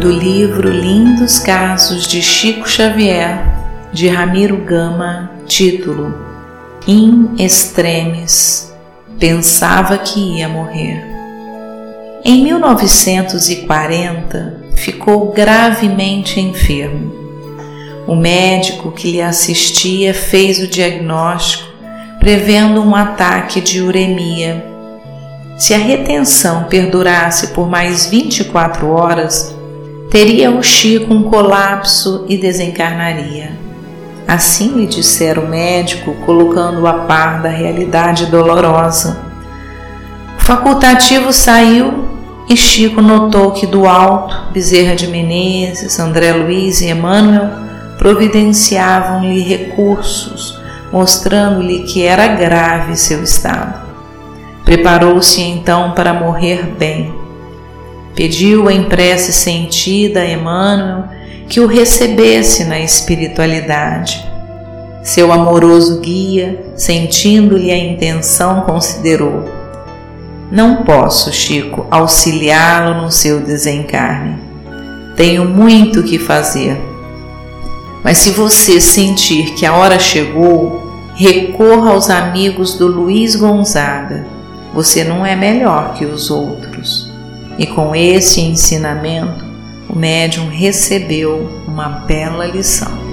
do livro Lindos Casos de Chico Xavier, de Ramiro Gama, título In Extremis Pensava que ia morrer. Em 1940, ficou gravemente enfermo. O médico que lhe assistia fez o diagnóstico prevendo um ataque de uremia. Se a retenção perdurasse por mais 24 horas, teria o Chico um colapso e desencarnaria. Assim lhe dissera o médico, colocando-o a par da realidade dolorosa. O facultativo saiu e Chico notou que do alto, Bezerra de Menezes, André Luiz e Emmanuel providenciavam-lhe recursos mostrando-lhe que era grave seu estado. Preparou-se então para morrer bem. Pediu em prece sentida a Emmanuel que o recebesse na espiritualidade. Seu amoroso guia, sentindo-lhe a intenção, considerou: Não posso, Chico, auxiliá-lo no seu desencarne. Tenho muito que fazer mas se você sentir que a hora chegou, recorra aos amigos do Luiz Gonzaga. Você não é melhor que os outros. E com esse ensinamento, o médium recebeu uma bela lição.